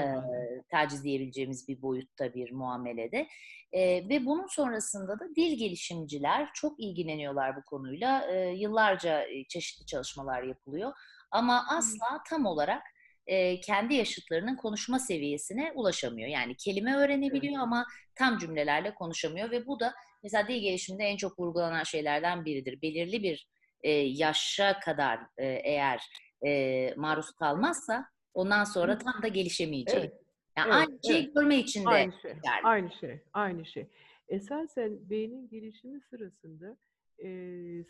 taciz diyebileceğimiz bir boyutta bir muamelede. E, ve bunun sonrasında da dil gelişimciler çok ilgileniyorlar bu konuyla. E, yıllarca çeşitli çalışmalar yapılıyor. Ama asla tam olarak e, kendi yaşıtlarının konuşma seviyesine ulaşamıyor. Yani kelime öğrenebiliyor ama tam cümlelerle konuşamıyor ve bu da mesela dil gelişiminde en çok vurgulanan şeylerden biridir. Belirli bir e, yaşa kadar e, eğer e, maruz kalmazsa ondan sonra tam da gelişemeyeceği. Evet. Yani Evet, aynı şeyi evet. görme için de Aynı şey. geçerli. Aynı şey. Aynı şey. Esasen beynin gelişimi sırasında e,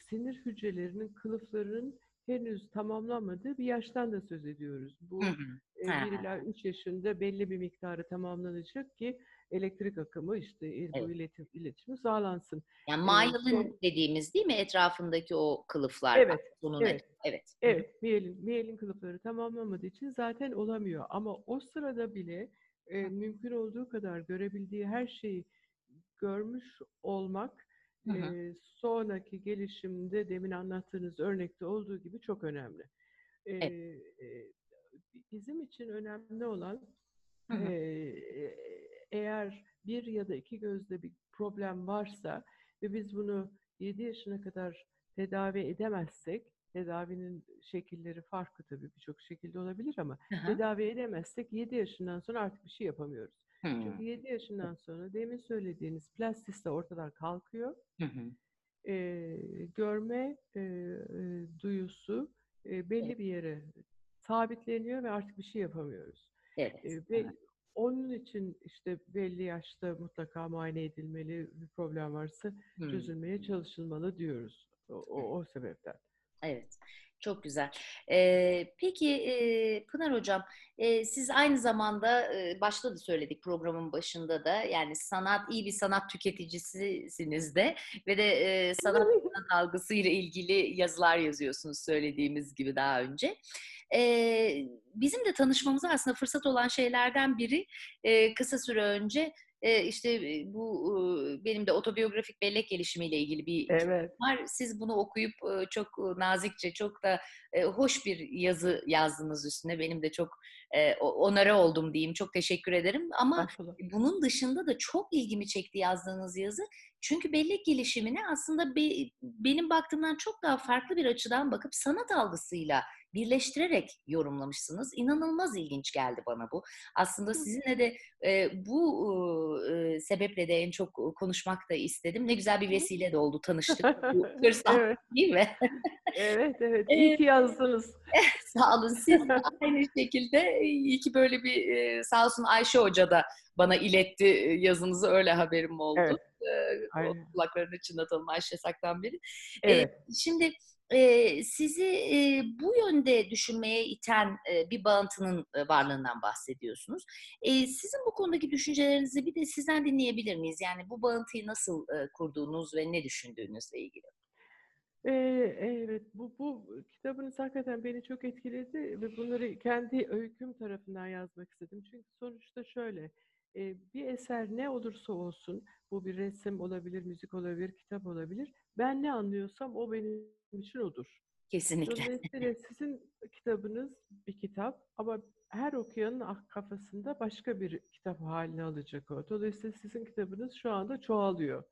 sinir hücrelerinin kılıflarının henüz tamamlanmadığı bir yaştan da söz ediyoruz. Bu Hı hı. e, Ha. 1 ila 3 yaşında belli bir miktarı tamamlanacak ki elektrik akımı işte e, bu Evet. iletim, iletişimi sağlansın. Yani myelin son- dediğimiz değil mi etrafındaki o kılıflar? Evet, Bunun evet. evet. Evet, miyelin, miyelin kılıfları tamamlamadığı için zaten olamıyor. Ama o sırada bile e, mümkün olduğu kadar görebildiği her şeyi görmüş olmak Hı hı. e, sonraki gelişimde demin anlattığınız örnekte olduğu gibi çok önemli. E, e, bizim için önemli olan Hı hı. e, eğer bir ya da iki gözde bir problem varsa ve biz bunu 7 yaşına kadar tedavi edemezsek, tedavinin şekilleri farklı tabii birçok şekilde olabilir ama Hı hı. tedavi edemezsek 7 yaşından sonra artık bir şey yapamıyoruz. Hı. Çünkü 7 yaşından sonra demin söylediğiniz plastis de ortadan kalkıyor. Hı hı. Ee, görme e, e, duyusu e, belli bir yere sabitleniyor ve artık bir şey yapamıyoruz. Evet. Ee, ve onun için işte belli yaşta mutlaka muayene edilmeli, bir problem varsa Hı. çözülmeye çalışılmalı diyoruz. O, o, o sebepten. Evet, çok güzel. Ee, peki e, Pınar Hocam, e, siz aynı zamanda e, başta da söyledik programın başında da yani sanat iyi bir sanat tüketicisisiniz de ve de e, sanat [LAUGHS] sanat algısı ile ilgili yazılar yazıyorsunuz söylediğimiz gibi daha önce. E, bizim de tanışmamıza aslında fırsat olan şeylerden biri e, kısa süre önce e, işte e, bu e, benim de otobiyografik bellek gelişimiyle ilgili bir Evet. var. Siz bunu okuyup e, çok e, nazikçe, çok da e, hoş bir yazı yazdınız üstüne. Benim de çok e, onara oldum diyeyim. Çok teşekkür ederim. Ama Estağfurullah. bunun dışında da çok ilgimi çekti yazdığınız yazı. Çünkü bellek gelişimine aslında be- benim baktığımdan çok daha farklı bir açıdan bakıp sanat algısıyla birleştirerek yorumlamışsınız. İnanılmaz ilginç geldi bana bu. Aslında sizinle de e, bu e, sebeple de en çok konuşmak da istedim. Ne güzel bir vesile de oldu tanıştık. [LAUGHS] Bu fırsat evet, değil mi? evet, evet. İyi ki yazdınız. [LAUGHS] Sağ olun. Siz aynı şekilde iyi ki böyle bir sağ olsun Ayşe Hoca da bana iletti yazınızı öyle haberim oldu. Evet. Aynen. kulaklarını çınlatalım Ayşe Sak'tan beri. Evet. Şimdi sizi bu yönde düşünmeye iten bir bağıntının varlığından bahsediyorsunuz. Sizin bu konudaki düşüncelerinizi bir de sizden dinleyebilir miyiz? Yani bu bağıntıyı nasıl kurduğunuz ve ne düşündüğünüzle ilgili. Evet, bu, bu kitabınız hakikaten beni çok etkiledi ve bunları kendi öyküm tarafından yazmak istedim. Çünkü sonuçta şöyle, bir eser ne olursa olsun, bu bir resim olabilir, müzik olabilir, kitap olabilir. Ben ne anlıyorsam o benim için odur. Kesinlikle. Dolayısıyla [LAUGHS] sizin kitabınız bir kitap ama her okuyanın ak- kafasında başka bir kitap haline alacak o. Dolayısıyla sizin kitabınız şu anda çoğalıyor.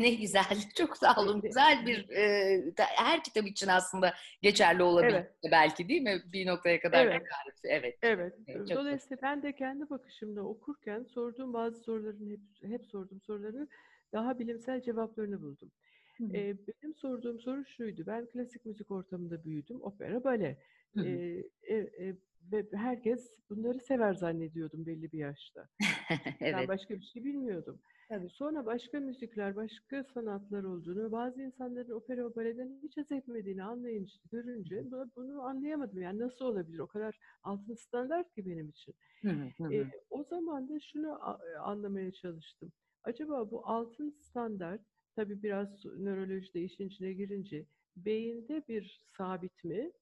Ne güzel. [LAUGHS] Çok sağ olun. Güzel bir e, her kitap için aslında geçerli olabilir Evet. belki değil mi? Bir noktaya kadar Evet. tarif. Evet. Evet. Evet, çok Dolayısıyla ben de kendi bakışımda okurken sorduğum bazı soruların hep, hep sorduğum soruların daha bilimsel cevaplarını buldum. Hı benim sorduğum soru şuydu. Ben klasik müzik ortamında büyüdüm. Opera, bale. Hı e, e, ve herkes bunları sever zannediyordum belli bir yaşta. [LAUGHS] Ben Evet. başka bir şey bilmiyordum. Tabii. Sonra başka müzikler, başka sanatlar olduğunu bazı insanların opera ve baleden hiç haz etmediğini anlayınca, görünce bunu, anlayamadım. Yani nasıl olabilir? O kadar altın standart ki benim için. Hı E, o zaman da şunu e, anlamaya çalıştım. Acaba bu altın standart, tabii biraz nöroloji de işin içine girince, beyinde bir sabit mi?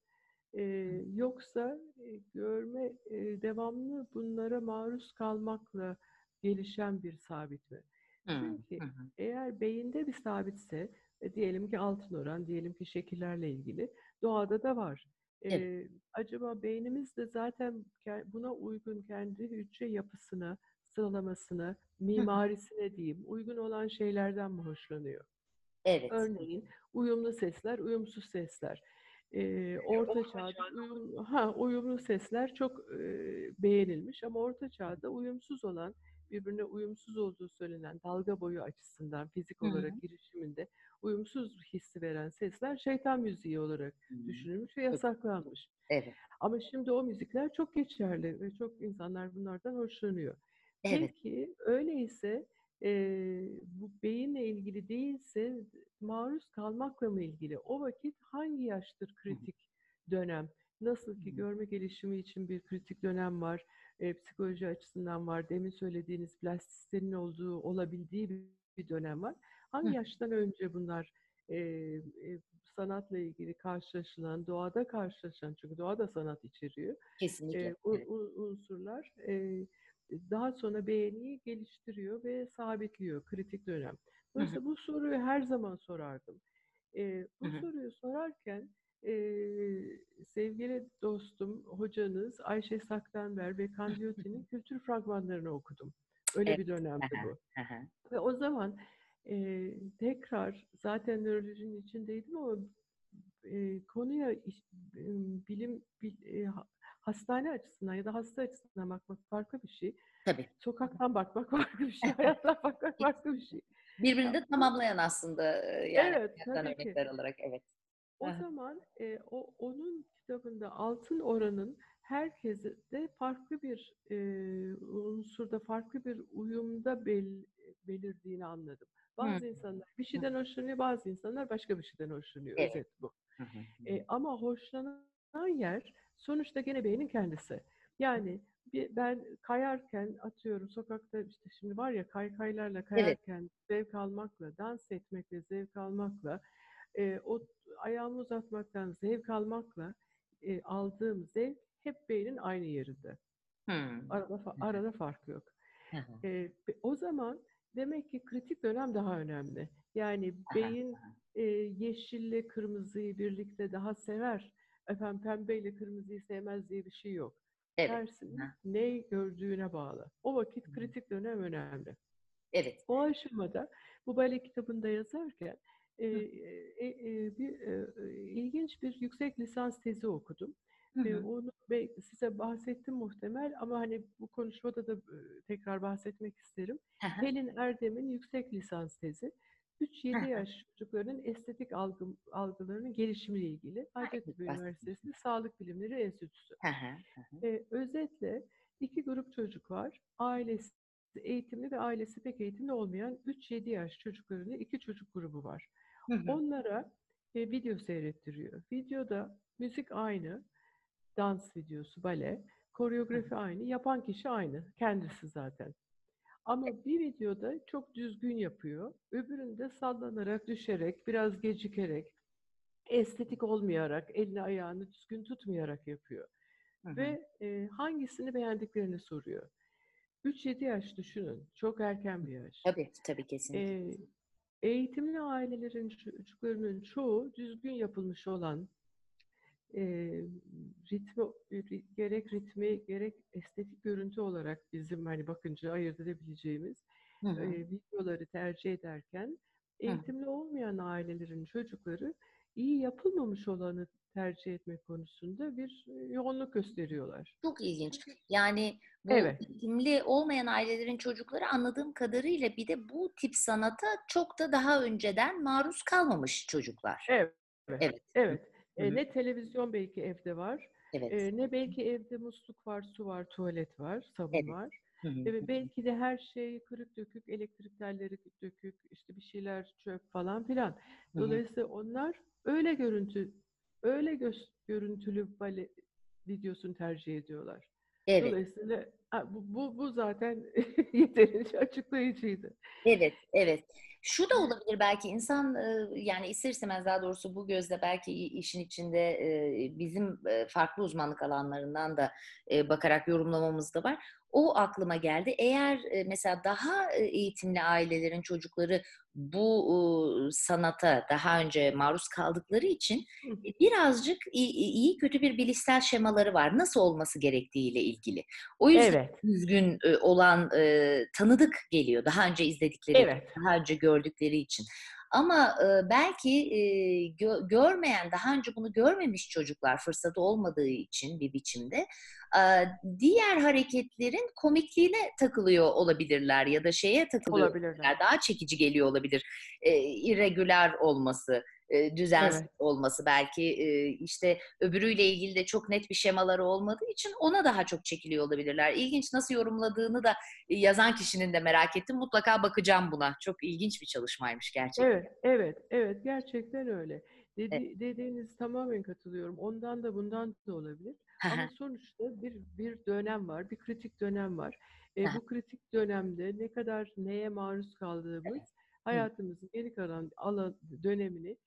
E, yoksa e, görme e, devamlı bunlara maruz kalmakla gelişen bir sabit mi? Hı Çünkü hı, eğer beyinde bir sabitse, e, diyelim ki altın oran, diyelim ki şekillerle ilgili, doğada da var. Evet. E, acaba beynimiz de zaten buna uygun kendi hücre yapısına, sıralamasına, mimarisine diyeyim, uygun olan şeylerden mi hoşlanıyor? Evet. Örneğin uyumlu sesler, uyumsuz sesler. Ee, orta çağda uyum, ha, uyumlu sesler çok e, beğenilmiş ama orta çağda uyumsuz olan, birbirine uyumsuz olduğu söylenen dalga boyu açısından fizik olarak girişiminde uyumsuz hissi veren sesler şeytan müziği olarak Hı. düşünülmüş ve yasaklanmış. Evet. Ama şimdi o müzikler çok geçerli ve çok insanlar bunlardan hoşlanıyor. Evet. Peki öyleyse eee, bu beyinle ilgili değilse maruz kalmakla mı ilgili? O vakit hangi yaştır kritik dönem? Nasıl ki görme gelişimi için bir kritik dönem var, e, psikoloji açısından var, demin söylediğiniz plastisitenin olduğu, olabildiği bir, bir dönem var. Hangi yaştan önce bunlar e, e, sanatla ilgili karşılaşılan, doğada karşılaşılan, çünkü doğa da sanat içeriyor, Kesinlikle. e, unsurlar e, daha sonra beğeniyi geliştiriyor ve sabitliyor kritik dönem. Dolayısıyla bu soruyu her zaman sorardım. E, bu soruyu sorarken e, sevgili dostum, hocanız Ayşe Saktanber ve Candiotti'nin [LAUGHS] kültür fragmanlarını okudum. Öyle Evet. bir dönemdi bu. Ve o zaman e, tekrar zaten nörolojinin içindeydim ama e, konuya iş- e, bilim bil- e, hastane açısından ya da hasta açısından bakmak farklı bir şey. Tabii. Sokaktan bakmak [LAUGHS] farklı bir şey. Hayattan bakmak farklı bir şey. Birbirini de tamamlayan aslında e, yani evet tabii ki. alarak evet. Hı O hı. zaman e, o onun kitabında altın oranın herkese de farklı bir e, unsurda, farklı bir uyumda bel, belirdiğini anladım. Hı Bazı insanlar bir hı. şeyden hoşlanıyor, bazı insanlar başka bir şeyden hoşlanıyor. Evet. Özet bu. Hı hı, hı E, hı. ama hoşlanan yer sonuçta gene beynin kendisi. Yani bir, ben kayarken atıyorum sokakta işte şimdi var ya kaykaylarla Evet. kayarken zevk almakla, dans etmekle zevk almakla, e, o ayağımı uzatmaktan zevk almakla e, aldığım zevk hep beynin aynı yerinde. Hı. Arada, arada fark yok. E, o zaman demek ki kritik dönem daha önemli. Yani beyin e, yeşille kırmızıyı birlikte daha sever. Efendim pembeyle kırmızıyı sevmez diye bir şey yok. Evet. Tersine ne gördüğüne bağlı. O vakit Hı kritik dönem önemli. Evet. O aşamada bu bale kitabında yazarken e, Hı e, e, bir e, e, ilginç bir yüksek lisans tezi okudum. hı. E, hı. onu size bahsettim muhtemel ama hani bu konuşmada da e, tekrar bahsetmek isterim. Hı hı. Pelin Erdem'in yüksek lisans tezi. Hı 3-7 hı. yaş çocukların estetik algı, algılarının gelişimiyle ilgili Ha, Hacettepe. Üniversitesi Sağlık Bilimleri Enstitüsü. Hı hı, hı hı. E, özetle iki grup çocuk var. Ailesi eğitimli ve ailesi pek eğitimli olmayan 3-7 yaş çocuklarının iki çocuk grubu var. Hı hı. Onlara e, video seyrettiriyor. Videoda müzik aynı, dans videosu, bale, koreografi aynı, yapan kişi aynı, kendisi zaten. Ama bir videoda çok düzgün yapıyor, öbüründe sallanarak, düşerek, biraz gecikerek, estetik olmayarak, elini ayağını düzgün tutmayarak yapıyor. Hı hı. Ve e, hangisini beğendiklerini soruyor. 3-7 yaş düşünün, çok erken bir yaş. Tabii, tabii kesinlikle. E, eğitimli ailelerin çocuklarının çoğu düzgün yapılmış olan e, ritmi ri- gerek ritmi gerek estetik görüntü olarak bizim hani bakınca ayırt edebileceğimiz Hı hı. e, videoları tercih ederken eğitimli olmayan ailelerin çocukları iyi yapılmamış olanı tercih etme konusunda bir yoğunluk gösteriyorlar. Çok ilginç. Yani bu Evet. eğitimli olmayan ailelerin çocukları anladığım kadarıyla bir de bu tip sanata çok da daha önceden maruz kalmamış çocuklar. Evet. Evet. Evet. Hı E, hı. ne televizyon belki evde var, Evet. e, ne belki evde musluk var, su var, tuvalet var, sabun Evet. var. Hı hı. E, belki de her şey kırık dökük, elektrik telleri dökük, işte bir şeyler çöp falan filan. Hı hı. Dolayısıyla onlar öyle görüntü, öyle göz, görüntülü bale videosunu tercih ediyorlar. Evet. Dolayısıyla bu, bu, bu zaten [LAUGHS] yeterince açıklayıcıydı. Evet, evet. Şu da olabilir belki insan yani ister istemez daha doğrusu bu gözle belki işin içinde bizim farklı uzmanlık alanlarından da bakarak yorumlamamız da var. O aklıma geldi. Eğer e, mesela daha e, eğitimli ailelerin çocukları bu sanata daha önce maruz kaldıkları için e, birazcık iyi, kötü bir bilişsel şemaları var. Nasıl olması gerektiğiyle ilgili. O yüzden Evet, düzgün olan tanıdık geliyor. Daha önce izledikleri, evet. daha önce gördükleri için. Ama e, belki e, gö- görmeyen, daha önce bunu görmemiş çocuklar fırsatı olmadığı için bir biçimde e, diğer hareketlerin komikliğine takılıyor olabilirler ya da şeye takılıyor Olabilirler. daha çekici geliyor olabilir. E, irregüler olması, e, düzensiz Evet. olması belki e, işte öbürüyle ilgili de çok net bir şemaları olmadığı için ona daha çok çekiliyor olabilirler. İlginç nasıl yorumladığını da e, yazan kişinin de merak ettim. Mutlaka bakacağım buna. Çok ilginç bir çalışmaymış gerçekten. Evet, evet, evet. Gerçekten öyle. Dedi, Evet. dediğiniz tamamen katılıyorum. Ondan da bundan da olabilir. Ama sonuçta bir bir dönem var, bir kritik dönem var. E, bu kritik dönemde ne kadar neye maruz kaldığımız evet. Hayatımızın geri kalan alan dönemini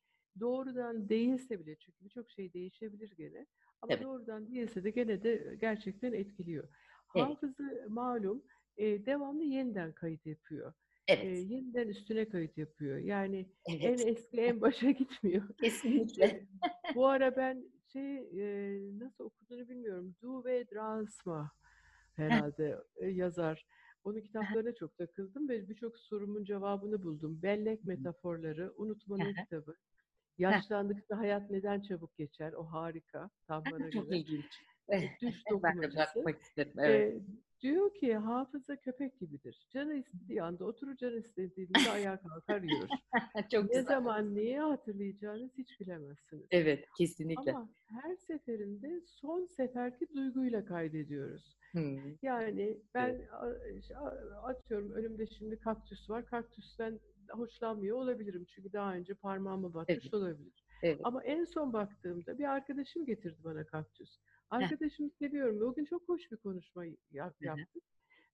doğrudan değilse bile çünkü birçok şey değişebilir gene ama Tabii. doğrudan değilse de gene de gerçekten etkiliyor. Evet. Hafızı malum e, devamlı yeniden kayıt yapıyor. E, Evet. yeniden üstüne kayıt yapıyor. Yani en Evet. eski en başa [LAUGHS] gitmiyor. [LAUGHS] Kesinlikle. E, bu ara ben şey e, nasıl okuduğunu bilmiyorum. Du ve Drasma Heh, herhalde e, yazar. Onun kitaplarına çok takıldım ve birçok sorumun cevabını buldum. Bellek metaforları, Unutmanın kitabı. Yaşlandıkça hayat neden çabuk geçer? O harika, tam bana Çok göre. ilginç. E, Düş Ben de dokumacısı. isterim. Evet. E, diyor ki hafıza köpek gibidir. Canı istediği anda oturur, canı istediğinde ayağa kalkar yürür. [LAUGHS] Çok Ne güzel. zaman neyi hatırlayacağınızı hiç bilemezsiniz. Evet, kesinlikle. Ama her seferinde son seferki duyguyla kaydediyoruz. Hı, Yani ben a- a- atıyorum önümde şimdi kaktüs var. Kaktüsten hoşlanmıyor olabilirim. Çünkü daha önce parmağıma batmış Evet. olabilir. Evet. Ama en son baktığımda bir arkadaşım getirdi bana kaktüs. Arkadaşımı seviyorum ve o gün çok hoş bir konuşma yap- yaptık.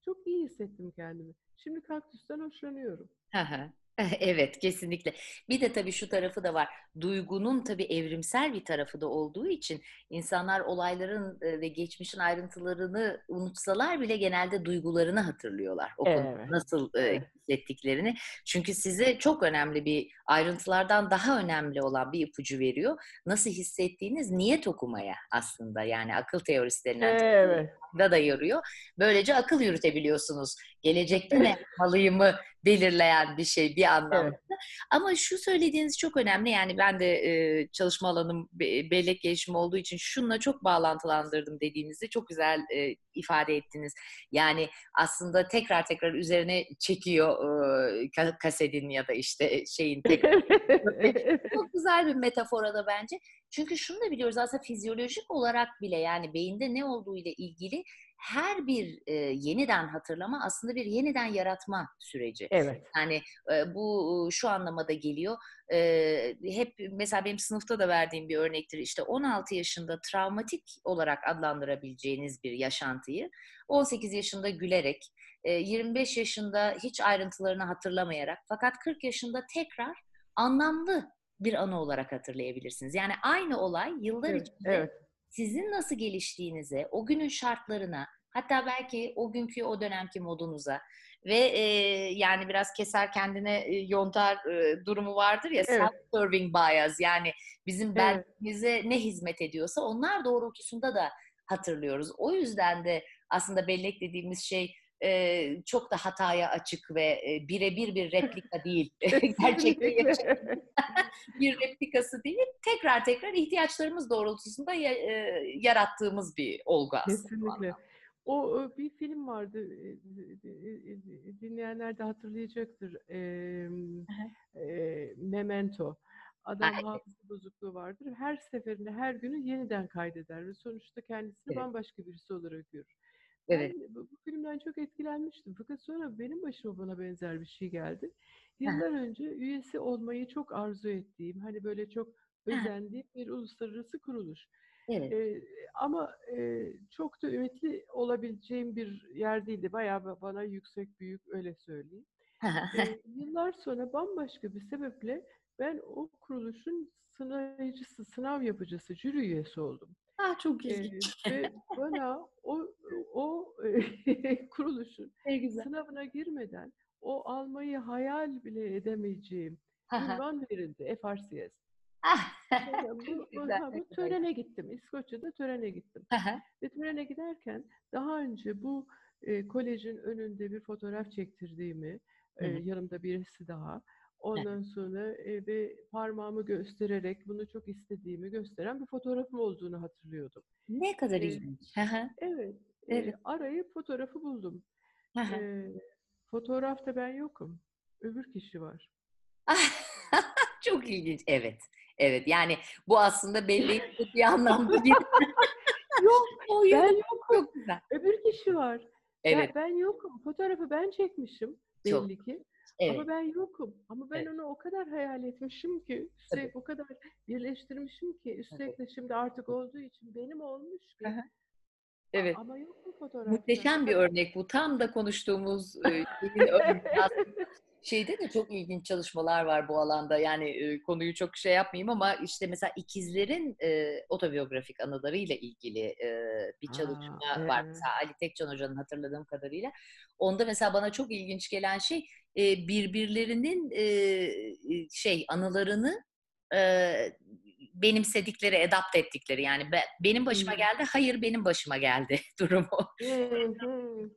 Çok iyi hissettim kendimi. Şimdi kaktüsten hoşlanıyorum. [LAUGHS] Evet, kesinlikle. Bir de tabii şu tarafı da var. Duygunun tabii evrimsel bir tarafı da olduğu için insanlar olayların e, ve geçmişin ayrıntılarını unutsalar bile genelde duygularını hatırlıyorlar. O Evet, nasıl e, evet. Hissettiklerini. Çünkü size çok önemli bir ayrıntılardan daha önemli olan bir ipucu veriyor. Nasıl hissettiğiniz niyet okumaya aslında yani akıl teorisi denilen Evet. da da yarıyor. Böylece akıl yürütebiliyorsunuz. Gelecekte ne yapmalıyımı belirleyen bir şey bir anlamda. Evet. Ama şu söylediğiniz çok önemli. Yani ben de e, çalışma alanım be- bellek gelişimi olduğu için şununla çok bağlantılandırdım dediğinizi çok güzel e, ifade ettiniz. Yani aslında tekrar tekrar üzerine çekiyor e, ka- kasetin ya da işte şeyin tekrar [LAUGHS] çok güzel bir metafora da bence. Çünkü şunu da biliyoruz aslında fizyolojik olarak bile yani beyinde ne olduğu ile ilgili her bir e, yeniden hatırlama aslında bir yeniden yaratma süreci. Evet. Yani e, bu şu anlamada geliyor. E, hep mesela benim sınıfta da verdiğim bir örnektir. İşte 16 yaşında travmatik olarak adlandırabileceğiniz bir yaşantıyı 18 yaşında gülerek, e, 25 yaşında hiç ayrıntılarını hatırlamayarak fakat 40 yaşında tekrar anlamlı bir anı olarak hatırlayabilirsiniz. Yani aynı olay yıllar Evet. içinde Evet. Sizin nasıl geliştiğinize, o günün şartlarına, hatta belki o günkü o dönemki modunuza ve e, yani biraz keser kendine e, yontar e, durumu vardır ya Evet. self-serving bias yani bizim Evet. benliğimize ne hizmet ediyorsa onlar doğrultusunda da hatırlıyoruz. O yüzden de aslında bellek dediğimiz şey e, çok da hataya açık ve e, birebir bir replika [LAUGHS] değil. [LAUGHS] Gerçekte [LAUGHS] bir replikası değil. Tekrar tekrar ihtiyaçlarımız doğrultusunda ya, e, yarattığımız bir olgu aslında. Kesinlikle. O bir film vardı, dinleyenler de hatırlayacaktır. E, e, Memento. Adam ha, hafıza bozukluğu vardır. Her seferinde, her günü yeniden kaydeder ve sonuçta kendisini evet. bambaşka birisi olarak görür. Evet. Ben bu, bu filmden çok etkilenmiştim. Fakat sonra benim başıma bana benzer bir şey geldi. Yıllar önce üyesi olmayı çok arzu ettiğim, hani böyle çok özendiğim bir uluslararası kuruluş. Evet. Ee, ama e, çok da ümitli olabileceğim bir yer değildi. Bayağı bana yüksek büyük öyle söyleyeyim. ee, [LAUGHS] yıllar sonra bambaşka bir sebeple ben o kuruluşun sınavcısı, sınav yapıcısı, jüri üyesi oldum. Ah çok ilginç. Ee, ve bana o o [LAUGHS] kuruluşun sınavına girmeden o almayı hayal bile edemeyeceğim ünvan verildi FRCS. Ah, [LAUGHS] bu, bu, bu törene gittim. İskoçya'da törene gittim. Ve törene giderken daha önce bu e, kolejin önünde bir fotoğraf çektirdiğimi, e, yanımda birisi daha, ondan sonra e, ve parmağımı göstererek bunu çok istediğimi gösteren bir fotoğrafım olduğunu hatırlıyordum. Ne kadar ilginç. evet. Evet. E, arayıp fotoğrafı buldum. e, fotoğrafta ben yokum. Öbür kişi var. [LAUGHS] Çok ilginç. Evet. Evet. Yani bu aslında belli [LAUGHS] bir anlamda bir... [LAUGHS] yok. O ben yokum. Çok güzel. Öbür kişi var. Evet. Ben, ben yokum. Fotoğrafı ben çekmişim belli Çok. ki. Evet. Ama ben yokum. Ama ben evet. onu o kadar hayal etmişim ki, üstelik o kadar birleştirmişim ki, üstelik de şimdi artık olduğu için benim olmuş ki. Evet. Ama yok mu fotoğraf? Muhteşem bir örnek bu. Tam da konuştuğumuz e, [LAUGHS] Şeyde de çok ilginç çalışmalar var bu alanda. Yani e, konuyu çok şey yapmayayım ama işte mesela ikizlerin e, otobiyografik anılarıyla ilgili e, bir çalışma Aa, evet. var. Mesela Ali Tekcan Hoca'nın hatırladığım kadarıyla. Onda mesela bana çok ilginç gelen şey e, birbirlerinin e, şey anılarını e, benimsedikleri, adapt ettikleri yani be, benim başıma geldi, hayır benim başıma geldi [LAUGHS] durumu.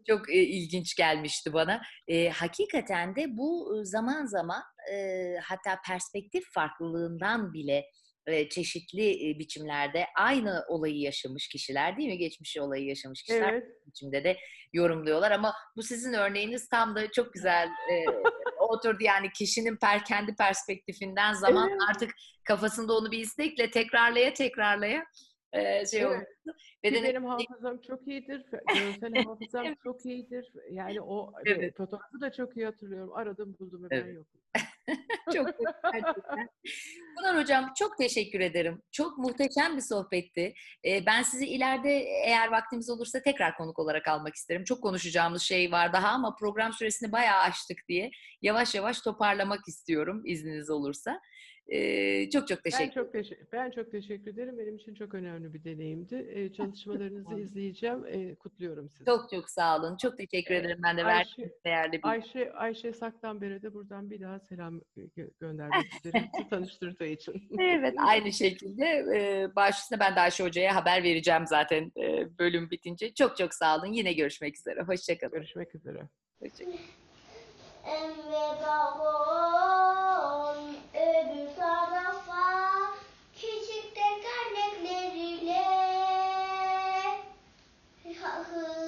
Çok e, ilginç gelmişti bana. E, hakikaten de bu zaman zaman e, hatta perspektif farklılığından bile e, çeşitli e, biçimlerde aynı olayı yaşamış kişiler değil mi? Geçmiş olayı yaşamış kişiler evet. biçimde de yorumluyorlar ama bu sizin örneğiniz tam da çok güzel e, [LAUGHS] oturdu yani kişinin per kendi perspektifinden zaman evet. artık kafasında onu bir istekle tekrarlaya tekrarlaya e, şey evet. oldu. Ve benim hafızam çok iyidir. Görsel [LAUGHS] hafızam çok iyidir. Yani o evet. fotoğrafı da çok iyi hatırlıyorum. Aradım buldum ve evet. ben yokum. [LAUGHS] çok gerçekten. Hocam çok teşekkür ederim. Çok muhteşem bir sohbetti. Ee, ben sizi ileride eğer vaktimiz olursa tekrar konuk olarak almak isterim. Çok konuşacağımız şey var daha ama program süresini bayağı aştık diye yavaş yavaş toparlamak istiyorum izniniz olursa. Ee, çok çok teşekkür ben çok, teşekkür, ben çok teşekkür ederim. Benim için çok önemli bir deneyimdi. Ee, [LAUGHS] çalışmalarınızı izleyeceğim. Ee, kutluyorum sizi. Çok çok sağ olun. Çok teşekkür ederim. Ben de verdiğiniz değerli bir... Ayşe, Ayşe Saktan beri de buradan bir daha selam göndermek isterim. [LAUGHS] tanıştırdığı için. evet aynı şekilde. E, başlısında ben de Ayşe Hoca'ya haber vereceğim zaten e, bölüm bitince. Çok çok sağ olun. Yine görüşmek üzere. Hoşçakalın. Görüşmek üzere. Hoşçakalın öbür tarafa küçük tekerlekleriyle hızlı